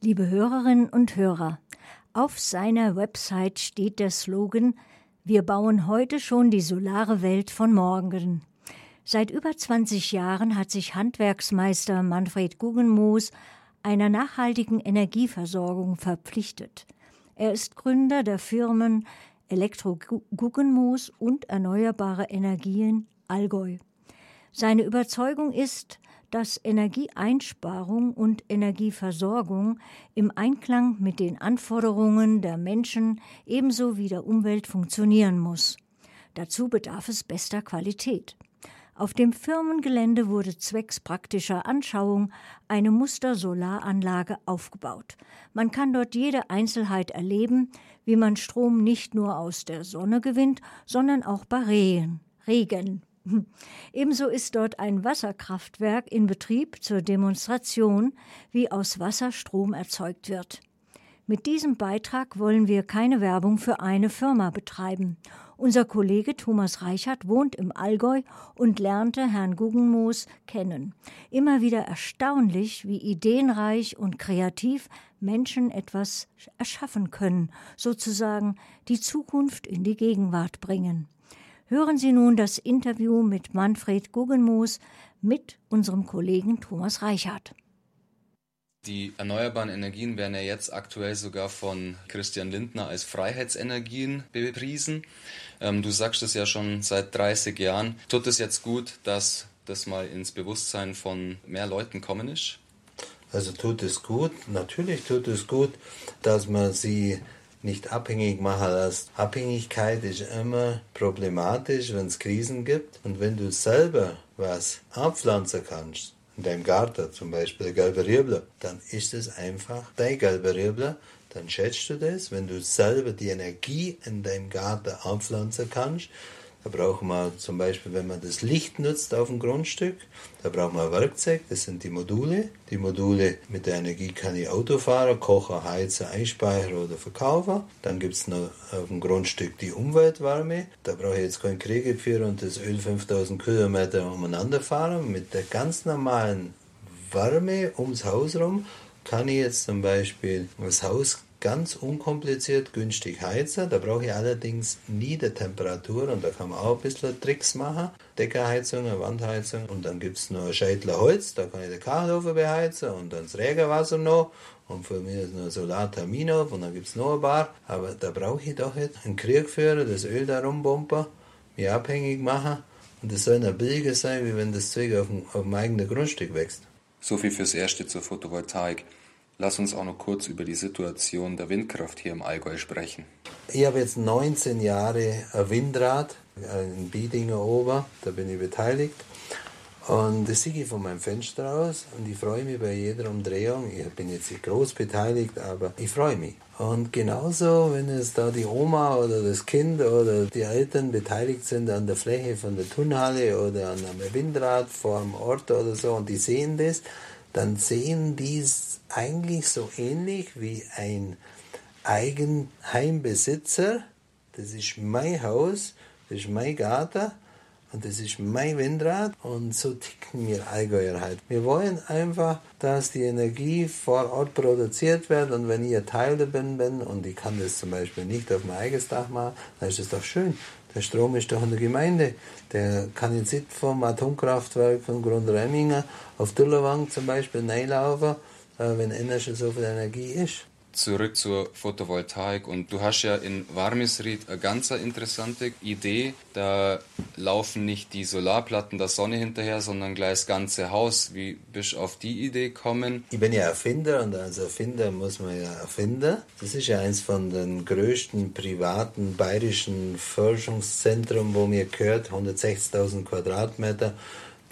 Liebe Hörerinnen und Hörer, auf seiner Website steht der Slogan Wir bauen heute schon die solare Welt von morgen. Seit über 20 Jahren hat sich Handwerksmeister Manfred Guggenmoos einer nachhaltigen Energieversorgung verpflichtet. Er ist Gründer der Firmen Elektro Guggenmoos und Erneuerbare Energien Allgäu. Seine Überzeugung ist, dass Energieeinsparung und Energieversorgung im Einklang mit den Anforderungen der Menschen ebenso wie der Umwelt funktionieren muss. Dazu bedarf es bester Qualität. Auf dem Firmengelände wurde zwecks praktischer Anschauung eine Muster-Solaranlage aufgebaut. Man kann dort jede Einzelheit erleben, wie man Strom nicht nur aus der Sonne gewinnt, sondern auch bei Regen. Ebenso ist dort ein Wasserkraftwerk in Betrieb zur Demonstration, wie aus Wasser Strom erzeugt wird. Mit diesem Beitrag wollen wir keine Werbung für eine Firma betreiben. Unser Kollege Thomas Reichert wohnt im Allgäu und lernte Herrn Guggenmoos kennen. Immer wieder erstaunlich, wie ideenreich und kreativ Menschen etwas erschaffen können, sozusagen die Zukunft in die Gegenwart bringen. Hören Sie nun das Interview mit Manfred Guggenmoos mit unserem Kollegen Thomas Reichert. Die erneuerbaren Energien werden ja jetzt aktuell sogar von Christian Lindner als Freiheitsenergien bepriesen. Ähm, du sagst es ja schon seit 30 Jahren. Tut es jetzt gut, dass das mal ins Bewusstsein von mehr Leuten kommen ist? Also tut es gut, natürlich tut es gut, dass man sie nicht abhängig machen lässt. Abhängigkeit ist immer problematisch, wenn es Krisen gibt. Und wenn du selber was abpflanzen kannst, in deinem Garten zum Beispiel gelbe Riebler, dann ist es einfach dein gelber Riebler, dann schätzt du das. Wenn du selber die Energie in deinem Garten anpflanzen kannst, da braucht man zum Beispiel, wenn man das Licht nutzt auf dem Grundstück, da braucht man ein Werkzeug, das sind die Module. Die Module mit der Energie kann ich Auto fahren, kochen, heizen, einspeichern oder verkaufen. Dann gibt es noch auf dem Grundstück die Umweltwärme. Da brauche ich jetzt kein Kriegeführer und das Öl 5000 Kilometer umeinander fahren. Mit der ganz normalen Wärme ums Haus rum kann ich jetzt zum Beispiel das Haus ganz unkompliziert günstig heizen. Da brauche ich allerdings nie die Temperatur und da kann man auch ein bisschen Tricks machen. Deckerheizung, Wandheizung und dann gibt es noch Scheitler Holz, da kann ich den Kachelofen beheizen und dann das Regenwasser noch und für mich ist noch Solartermin auf und dann gibt es noch ein paar. Aber da brauche ich doch jetzt einen Kriegführer, das Öl da rumbomben, mich abhängig machen und das soll noch billiger sein, wie wenn das Zeug auf dem, auf dem eigenen Grundstück wächst. So viel fürs Erste zur Photovoltaik. Lass uns auch noch kurz über die Situation der Windkraft hier im Allgäu sprechen. Ich habe jetzt 19 Jahre ein Windrad in Biedinger Ober, da bin ich beteiligt. Und das sehe ich von meinem Fenster aus und ich freue mich bei jeder Umdrehung. Ich bin jetzt nicht groß beteiligt, aber ich freue mich. Und genauso, wenn es da die Oma oder das Kind oder die Eltern beteiligt sind an der Fläche von der Turnhalle oder an einem Windrad vor einem Ort oder so und die sehen das, dann sehen die eigentlich so ähnlich wie ein Eigenheimbesitzer. Das ist mein Haus, das ist mein Garten und das ist mein Windrad und so ticken wir Allgäuer halt. Wir wollen einfach, dass die Energie vor Ort produziert wird und wenn ich ein Teil davon bin und ich kann das zum Beispiel nicht auf mein eigenes Dach machen, dann ist das doch schön. Der Strom ist doch in der Gemeinde. Der kann jetzt vom Atomkraftwerk von Grundremmingen auf Düllerwang zum Beispiel reinlaufen, wenn einer schon so viel Energie ist zurück zur Photovoltaik und du hast ja in Warmisried eine ganz interessante Idee. Da laufen nicht die Solarplatten der Sonne hinterher, sondern gleich das ganze Haus. Wie bist du auf die Idee gekommen? Ich bin ja Erfinder und als Erfinder muss man ja erfinden. Das ist ja eins von den größten privaten bayerischen Forschungszentren, wo mir gehört, 160.000 Quadratmeter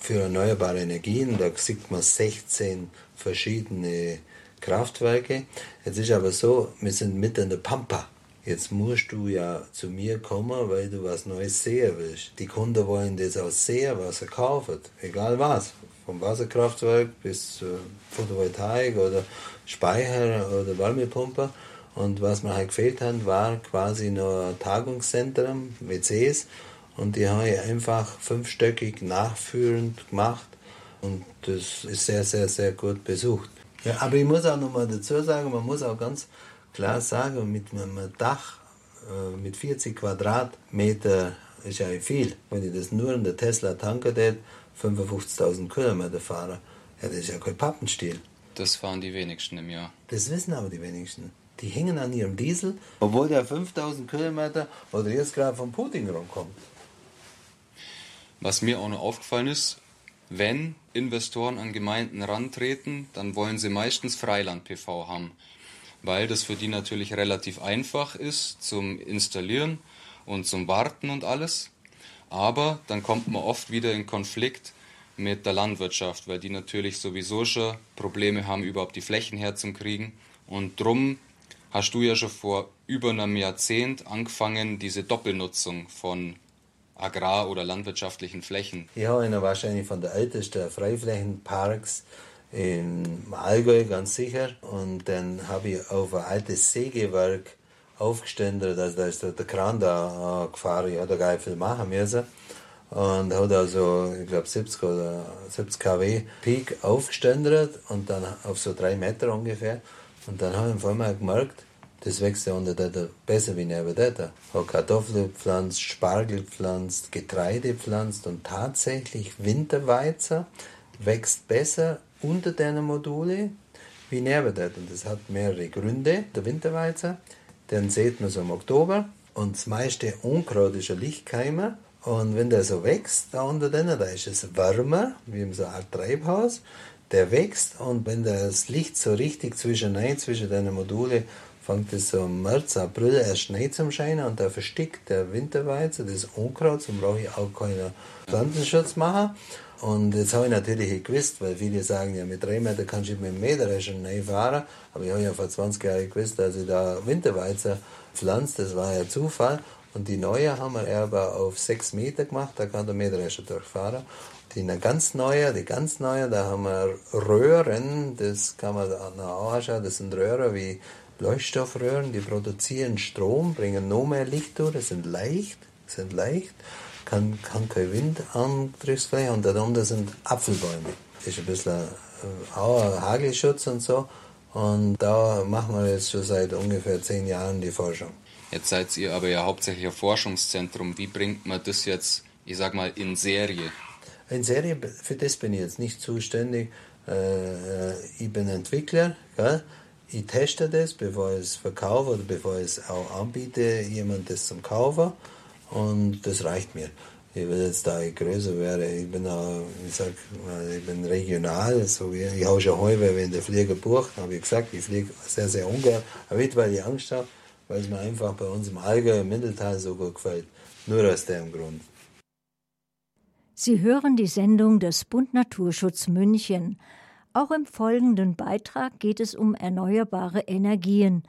für erneuerbare Energien. Da sieht man 16 verschiedene Kraftwerke. Jetzt ist aber so, wir sind mitten in der Pampa. Jetzt musst du ja zu mir kommen, weil du was Neues sehen willst. Die Kunden wollen das auch sehen, was sie kaufen. Egal was. Vom Wasserkraftwerk bis äh, Photovoltaik oder Speicher oder Wärmepumpe. Und was mir halt gefehlt hat, war quasi noch ein Tagungszentrum, WCs. Und die habe ich einfach fünfstöckig nachführend gemacht. Und das ist sehr, sehr, sehr gut besucht. Ja, aber ich muss auch noch mal dazu sagen, man muss auch ganz klar sagen, mit einem Dach äh, mit 40 Quadratmeter ist ja viel. Wenn ich das nur in der Tesla tanke, 55.000 Kilometer fahre, ja, das ist ja kein Pappenstiel. Das fahren die wenigsten im Jahr. Das wissen aber die wenigsten. Die hängen an ihrem Diesel, obwohl der 5000 Kilometer oder jetzt gerade von Putin rumkommt. Was mir auch noch aufgefallen ist, wenn Investoren an Gemeinden rantreten, dann wollen sie meistens Freiland-PV haben, weil das für die natürlich relativ einfach ist zum Installieren und zum Warten und alles. Aber dann kommt man oft wieder in Konflikt mit der Landwirtschaft, weil die natürlich sowieso schon Probleme haben, überhaupt die Flächen herzukriegen. Und drum hast du ja schon vor über einem Jahrzehnt angefangen, diese Doppelnutzung von agrar- oder landwirtschaftlichen Flächen. Ich habe einer wahrscheinlich von der ältesten Freiflächenparks im Allgäu, ganz sicher. Und dann habe ich auf ein altes Sägewerk aufgestellt, also da ist der Kran da gefahren, ich habe da gar nicht viel machen müssen. Und hat also, ich glaube, 70 oder 70 kW Peak aufgestellt und dann auf so drei Meter ungefähr. Und dann habe ich auf einmal gemerkt, das wächst ja unter der besser wie neben der. Hat Kartoffeln gepflanzt, Spargel gepflanzt, Getreide gepflanzt und tatsächlich Winterweizen wächst besser unter deiner Module wie neben der. Und das hat mehrere Gründe. Der Winterweizen, den sieht man so im Oktober. Und das meiste Unkraut ist ein Lichtkeimer. Und wenn der so wächst, da unter denen, da ist es wärmer, wie in so einer Art Treibhaus. Der wächst und wenn das Licht so richtig zwischen ein, zwischen deinen Module fängt es so im März, April erst Schnee zum Scheinen und da verstickt der Winterweizen das Unkraut, zum brauche ich auch keinen Pflanzenschutz machen. Und jetzt habe ich natürlich gewusst, weil viele sagen, ja, mit drei Meter kannst du mit einem Meter schon Schnee fahren, aber ich habe ja vor 20 Jahren gewusst, dass ich da Winterweizen pflanze, das war ja Zufall. Und die neue haben wir aber auf 6 Meter gemacht, da kann der Meter schon durchfahren. Die ganz neue, die ganz neue, da haben wir Röhren, das kann man auch anschauen, das sind Röhren wie Leuchtstoffröhren, die produzieren Strom, bringen noch mehr Licht durch, sind leicht, sind leicht, kann, kann kein Wind Windantriebsfläche und darunter sind Apfelbäume. Das ist ein bisschen äh, auch ein Hagelschutz und so. Und da machen wir jetzt schon seit ungefähr zehn Jahren die Forschung. Jetzt seid ihr aber ja hauptsächlich ein Forschungszentrum. Wie bringt man das jetzt, ich sag mal, in Serie? In Serie, für das bin ich jetzt nicht zuständig. Äh, ich bin Entwickler, gell? Ich teste das, bevor ich es verkaufe oder bevor ich es auch anbiete, jemand das zum Kaufen und das reicht mir. Ich will jetzt da größer wäre, ich bin auch, ich sag, ich bin regional, so wie, ich habe schon häufig, wenn der Flieger bucht, habe ich gesagt, ich fliege sehr, sehr ungern, aber nicht, weil ich Angst habe, weil es mir einfach bei uns im Allgäu, im Mitteltal so gut gefällt. Nur aus dem Grund. Sie hören die Sendung des Bund Naturschutz München. Auch im folgenden Beitrag geht es um erneuerbare Energien.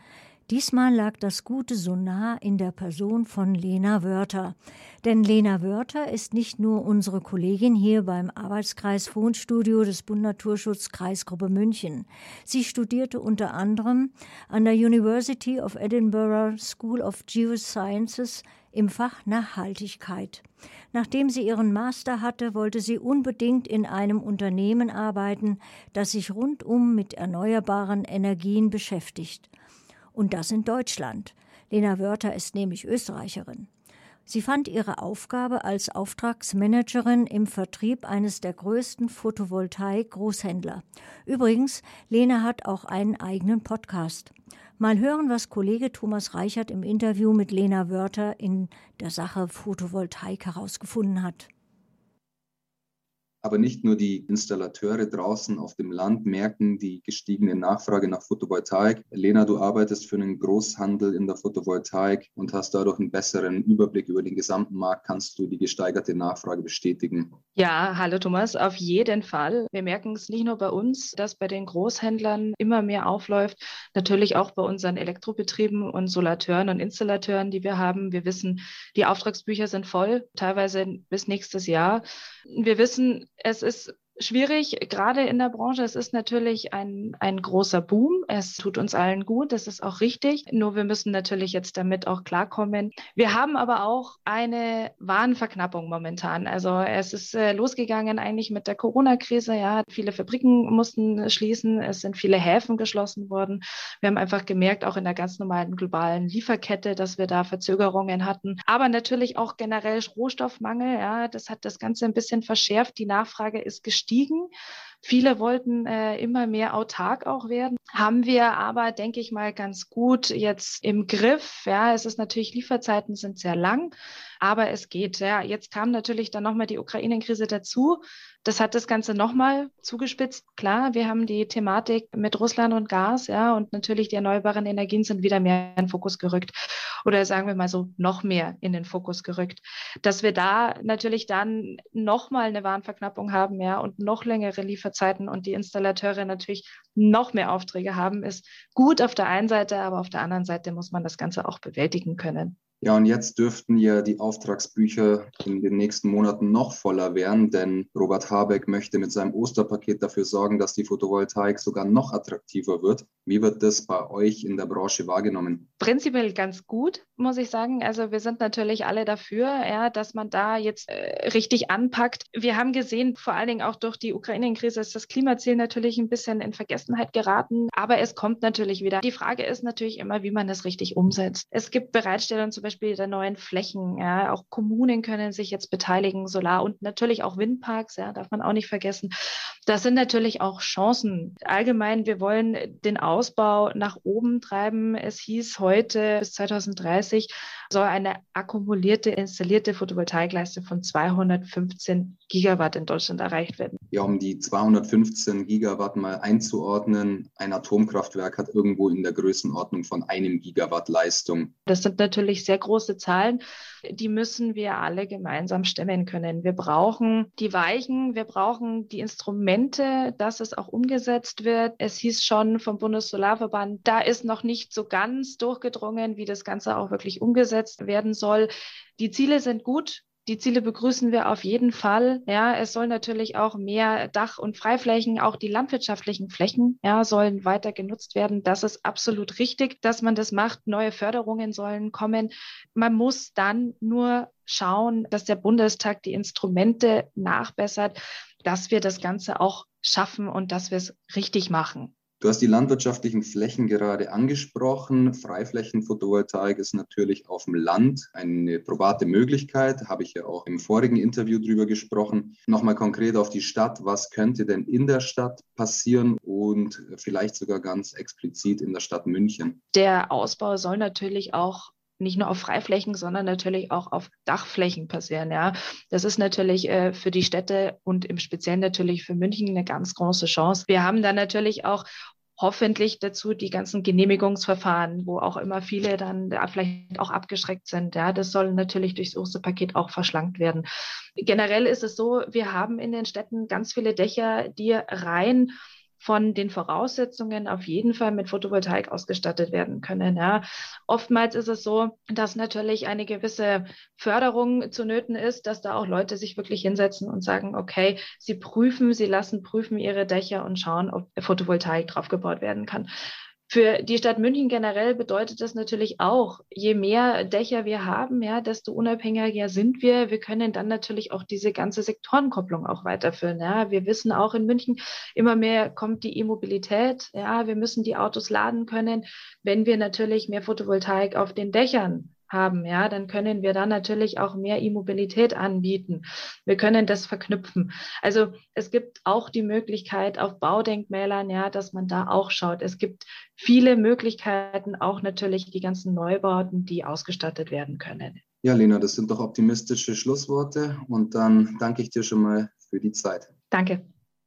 Diesmal lag das gute Sonar in der Person von Lena Wörter. Denn Lena Wörter ist nicht nur unsere Kollegin hier beim Arbeitskreis Wohnstudio des Bund Naturschutz Kreisgruppe München. Sie studierte unter anderem an der University of Edinburgh School of Geosciences im Fach Nachhaltigkeit. Nachdem sie ihren Master hatte, wollte sie unbedingt in einem Unternehmen arbeiten, das sich rundum mit erneuerbaren Energien beschäftigt. Und das in Deutschland. Lena Wörter ist nämlich Österreicherin. Sie fand ihre Aufgabe als Auftragsmanagerin im Vertrieb eines der größten Photovoltaik-Großhändler. Übrigens, Lena hat auch einen eigenen Podcast. Mal hören, was Kollege Thomas Reichert im Interview mit Lena Wörter in der Sache Photovoltaik herausgefunden hat. Aber nicht nur die Installateure draußen auf dem Land merken die gestiegene Nachfrage nach Photovoltaik. Lena, du arbeitest für einen Großhandel in der Photovoltaik und hast dadurch einen besseren Überblick über den gesamten Markt. Kannst du die gesteigerte Nachfrage bestätigen? Ja, hallo Thomas, auf jeden Fall. Wir merken es nicht nur bei uns, dass bei den Großhändlern immer mehr aufläuft, natürlich auch bei unseren Elektrobetrieben und Solateuren und Installateuren, die wir haben. Wir wissen, die Auftragsbücher sind voll, teilweise bis nächstes Jahr. Wir wissen, es ist schwierig, gerade in der Branche. Es ist natürlich ein, ein großer Boom. Es tut uns allen gut. Das ist auch richtig. Nur wir müssen natürlich jetzt damit auch klarkommen. Wir haben aber auch eine Warenverknappung momentan. Also es ist äh, losgegangen eigentlich mit der Corona-Krise. Ja, viele Fabriken mussten schließen. Es sind viele Häfen geschlossen worden. Wir haben einfach gemerkt, auch in der ganz normalen globalen Lieferkette, dass wir da Verzögerungen hatten. Aber natürlich auch generell Rohstoffmangel. Ja, das hat das Ganze ein bisschen verschärft. Die Nachfrage ist gestiegen gestiegen. Viele wollten äh, immer mehr autark auch werden. Haben wir aber, denke ich mal, ganz gut jetzt im Griff. Ja, es ist natürlich, Lieferzeiten sind sehr lang, aber es geht. Ja, jetzt kam natürlich dann nochmal die Ukraine-Krise dazu. Das hat das Ganze nochmal zugespitzt. Klar, wir haben die Thematik mit Russland und Gas, ja, und natürlich die erneuerbaren Energien sind wieder mehr in den Fokus gerückt. Oder sagen wir mal so, noch mehr in den Fokus gerückt. Dass wir da natürlich dann nochmal eine Warenverknappung haben, ja, und noch längere Lieferzeiten und die Installateure natürlich noch mehr Aufträge haben, ist gut auf der einen Seite, aber auf der anderen Seite muss man das Ganze auch bewältigen können. Ja, und jetzt dürften ja die Auftragsbücher in den nächsten Monaten noch voller werden, denn Robert Habeck möchte mit seinem Osterpaket dafür sorgen, dass die Photovoltaik sogar noch attraktiver wird. Wie wird das bei euch in der Branche wahrgenommen? Prinzipiell ganz gut, muss ich sagen. Also wir sind natürlich alle dafür, ja, dass man da jetzt äh, richtig anpackt. Wir haben gesehen, vor allen Dingen auch durch die Ukraine-Krise ist das Klimaziel natürlich ein bisschen in Vergessenheit geraten, aber es kommt natürlich wieder. Die Frage ist natürlich immer, wie man das richtig umsetzt. Es gibt Bereitstellungen zum Beispiel der neuen Flächen. Ja. Auch Kommunen können sich jetzt beteiligen, Solar und natürlich auch Windparks, ja, darf man auch nicht vergessen. Das sind natürlich auch Chancen. Allgemein, wir wollen den Ausbau nach oben treiben. Es hieß heute bis 2030 soll eine akkumulierte installierte Photovoltaikleistung von 215 Gigawatt in Deutschland erreicht werden. Ja, um die 215 Gigawatt mal einzuordnen, ein Atomkraftwerk hat irgendwo in der Größenordnung von einem Gigawatt Leistung. Das sind natürlich sehr große Zahlen. Die müssen wir alle gemeinsam stemmen können. Wir brauchen die Weichen, wir brauchen die Instrumente, dass es auch umgesetzt wird. Es hieß schon vom Bundessolarverband, da ist noch nicht so ganz durchgedrungen, wie das Ganze auch wirklich umgesetzt werden soll. Die Ziele sind gut. Die Ziele begrüßen wir auf jeden Fall. Ja, es soll natürlich auch mehr Dach- und Freiflächen, auch die landwirtschaftlichen Flächen, ja, sollen weiter genutzt werden. Das ist absolut richtig, dass man das macht. Neue Förderungen sollen kommen. Man muss dann nur schauen, dass der Bundestag die Instrumente nachbessert, dass wir das Ganze auch schaffen und dass wir es richtig machen. Du hast die landwirtschaftlichen Flächen gerade angesprochen. Freiflächenphotovoltaik ist natürlich auf dem Land eine probate Möglichkeit. Habe ich ja auch im vorigen Interview drüber gesprochen. Nochmal konkret auf die Stadt. Was könnte denn in der Stadt passieren und vielleicht sogar ganz explizit in der Stadt München? Der Ausbau soll natürlich auch nicht nur auf Freiflächen, sondern natürlich auch auf Dachflächen passieren. Ja, das ist natürlich äh, für die Städte und im Speziellen natürlich für München eine ganz große Chance. Wir haben dann natürlich auch hoffentlich dazu die ganzen Genehmigungsverfahren, wo auch immer viele dann vielleicht auch abgeschreckt sind. Ja, das soll natürlich durchs Osterpaket auch verschlankt werden. Generell ist es so, wir haben in den Städten ganz viele Dächer, die rein von den Voraussetzungen auf jeden Fall mit Photovoltaik ausgestattet werden können. Ja. Oftmals ist es so, dass natürlich eine gewisse Förderung zu nöten ist, dass da auch Leute sich wirklich hinsetzen und sagen, okay, sie prüfen, sie lassen prüfen ihre Dächer und schauen, ob Photovoltaik draufgebaut werden kann. Für die Stadt München generell bedeutet das natürlich auch, je mehr Dächer wir haben, ja, desto unabhängiger sind wir. Wir können dann natürlich auch diese ganze Sektorenkopplung auch weiterführen. Ja. Wir wissen auch in München, immer mehr kommt die E-Mobilität. Ja, wir müssen die Autos laden können, wenn wir natürlich mehr Photovoltaik auf den Dächern haben, ja, dann können wir dann natürlich auch mehr E-Mobilität anbieten. Wir können das verknüpfen. Also es gibt auch die Möglichkeit auf Baudenkmälern, ja, dass man da auch schaut. Es gibt viele Möglichkeiten, auch natürlich die ganzen Neubauten, die ausgestattet werden können. Ja, Lena, das sind doch optimistische Schlussworte und dann danke ich dir schon mal für die Zeit. Danke.